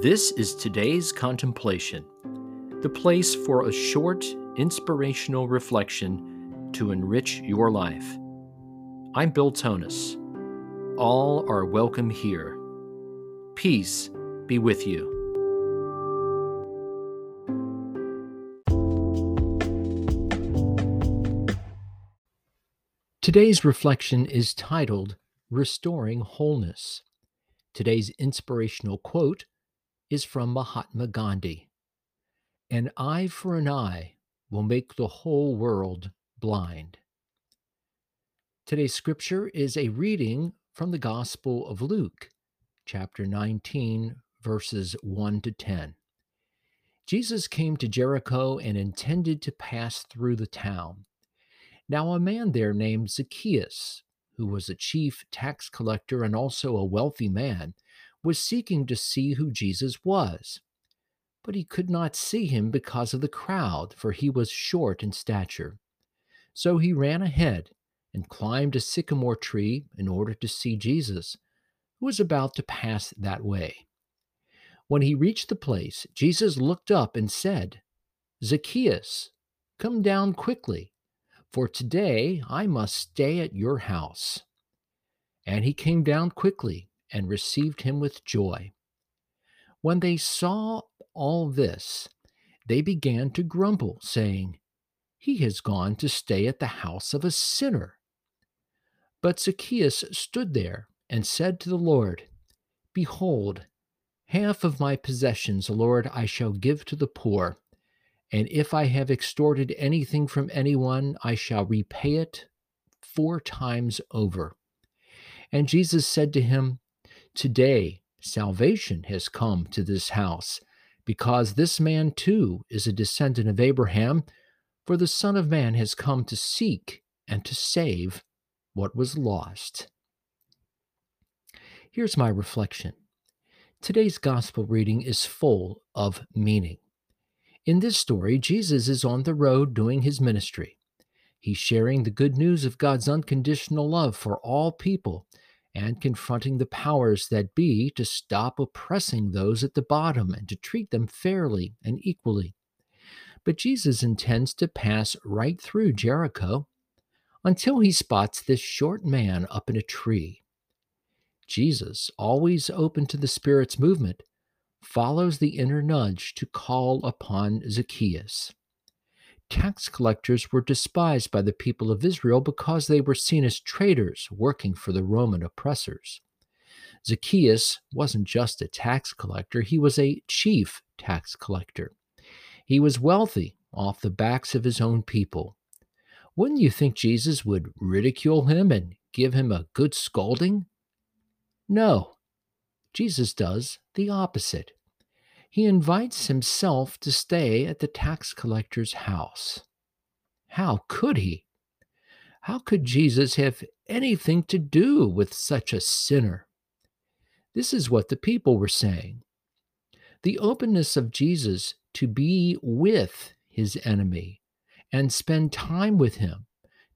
This is today's contemplation, the place for a short, inspirational reflection to enrich your life. I'm Bill Tonnis. All are welcome here. Peace be with you. Today's reflection is titled Restoring Wholeness. Today's inspirational quote is from Mahatma Gandhi An eye for an eye will make the whole world blind. Today's scripture is a reading from the Gospel of Luke, chapter 19, verses 1 to 10. Jesus came to Jericho and intended to pass through the town. Now, a man there named Zacchaeus, who was a chief tax collector and also a wealthy man, was seeking to see who Jesus was. But he could not see him because of the crowd, for he was short in stature. So he ran ahead and climbed a sycamore tree in order to see Jesus, who was about to pass that way. When he reached the place, Jesus looked up and said, Zacchaeus, come down quickly, for today I must stay at your house. And he came down quickly and received him with joy. When they saw all this, they began to grumble, saying, He has gone to stay at the house of a sinner. But Zacchaeus stood there and said to the Lord, Behold, half of my possessions, Lord, I shall give to the poor, and if I have extorted anything from anyone, I shall repay it four times over. And Jesus said to him, Today, salvation has come to this house, because this man too is a descendant of Abraham, for the Son of Man has come to seek and to save what was lost. Here's my reflection. Today's gospel reading is full of meaning. In this story, Jesus is on the road doing his ministry. He's sharing the good news of God's unconditional love for all people and confronting the powers that be to stop oppressing those at the bottom and to treat them fairly and equally. But Jesus intends to pass right through Jericho until he spots this short man up in a tree. Jesus, always open to the Spirit's movement, follows the inner nudge to call upon Zacchaeus tax collectors were despised by the people of Israel because they were seen as traitors working for the Roman oppressors. Zacchaeus wasn't just a tax collector, he was a chief tax collector. He was wealthy off the backs of his own people. Wouldn't you think Jesus would ridicule him and give him a good scolding? No, Jesus does the opposite he invites himself to stay at the tax collector's house. How could he? How could Jesus have anything to do with such a sinner? This is what the people were saying. The openness of Jesus to be with his enemy and spend time with him,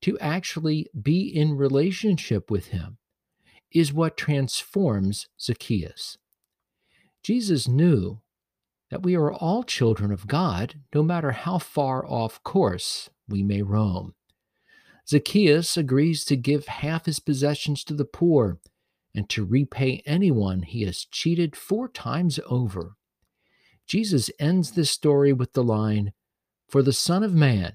to actually be in relationship with him, is what transforms Zacchaeus. Jesus knew that we are all children of God, no matter how far off course we may roam. Zacchaeus agrees to give half his possessions to the poor and to repay anyone he has cheated four times over. Jesus ends this story with the line For the Son of Man,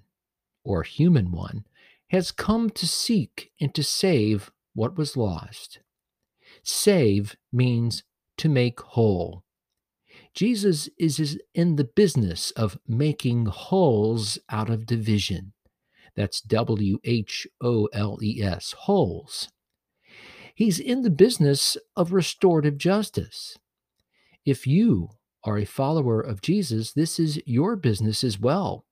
or human one, has come to seek and to save what was lost. Save means to make whole. Jesus is in the business of making holes out of division. That's W H O L E S, holes. He's in the business of restorative justice. If you are a follower of Jesus, this is your business as well.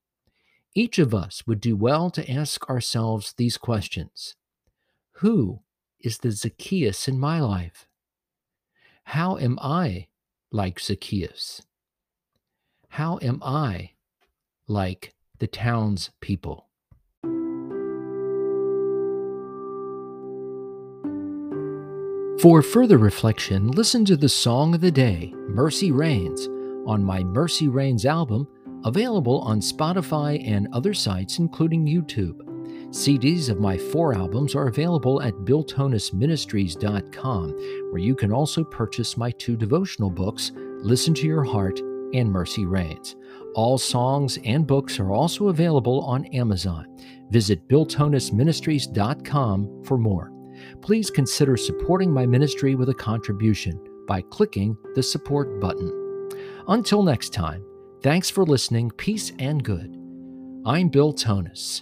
Each of us would do well to ask ourselves these questions Who is the Zacchaeus in my life? How am I like Zacchaeus? How am I like the town's people? For further reflection, listen to the song of the day, Mercy Reigns, on my Mercy Reigns album, available on Spotify and other sites, including YouTube. CDs of my four albums are available at BillTonnisMinistries.com, where you can also purchase my two devotional books, Listen to Your Heart and Mercy Reigns. All songs and books are also available on Amazon. Visit BillTonnisMinistries.com for more. Please consider supporting my ministry with a contribution by clicking the support button. Until next time, thanks for listening, peace and good. I'm Bill Tonnis.